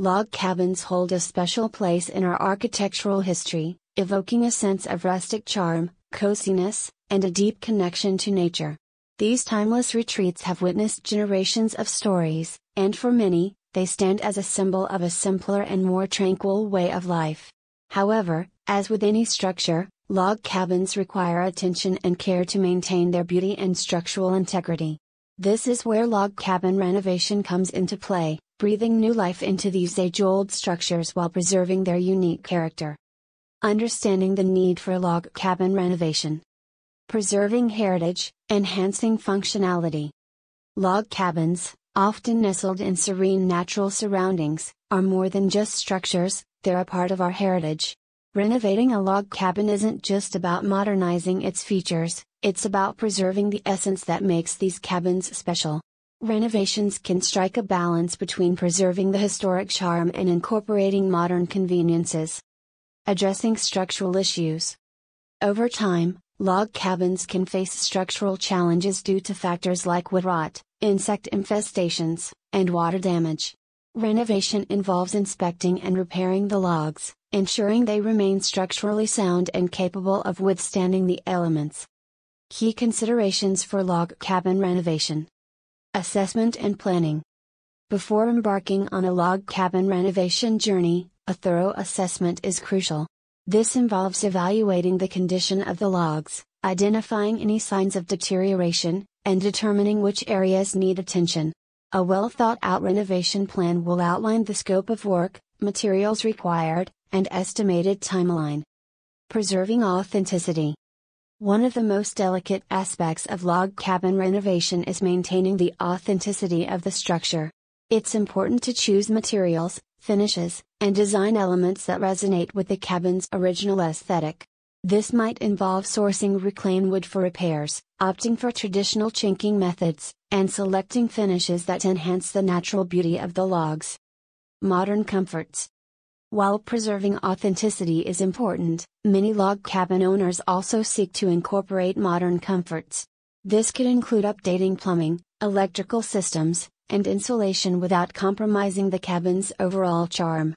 Log cabins hold a special place in our architectural history, evoking a sense of rustic charm, coziness, and a deep connection to nature. These timeless retreats have witnessed generations of stories, and for many, they stand as a symbol of a simpler and more tranquil way of life. However, as with any structure, log cabins require attention and care to maintain their beauty and structural integrity. This is where log cabin renovation comes into play, breathing new life into these age old structures while preserving their unique character. Understanding the need for log cabin renovation. Preserving heritage, enhancing functionality. Log cabins, often nestled in serene natural surroundings, are more than just structures, they're a part of our heritage. Renovating a log cabin isn't just about modernizing its features, it's about preserving the essence that makes these cabins special. Renovations can strike a balance between preserving the historic charm and incorporating modern conveniences. Addressing structural issues. Over time, log cabins can face structural challenges due to factors like wood rot, insect infestations, and water damage. Renovation involves inspecting and repairing the logs, ensuring they remain structurally sound and capable of withstanding the elements. Key considerations for log cabin renovation Assessment and planning. Before embarking on a log cabin renovation journey, a thorough assessment is crucial. This involves evaluating the condition of the logs, identifying any signs of deterioration, and determining which areas need attention. A well thought out renovation plan will outline the scope of work, materials required, and estimated timeline. Preserving authenticity. One of the most delicate aspects of log cabin renovation is maintaining the authenticity of the structure. It's important to choose materials, finishes, and design elements that resonate with the cabin's original aesthetic. This might involve sourcing reclaimed wood for repairs, opting for traditional chinking methods, and selecting finishes that enhance the natural beauty of the logs. Modern comforts. While preserving authenticity is important, many log cabin owners also seek to incorporate modern comforts. This could include updating plumbing, electrical systems, and insulation without compromising the cabin's overall charm.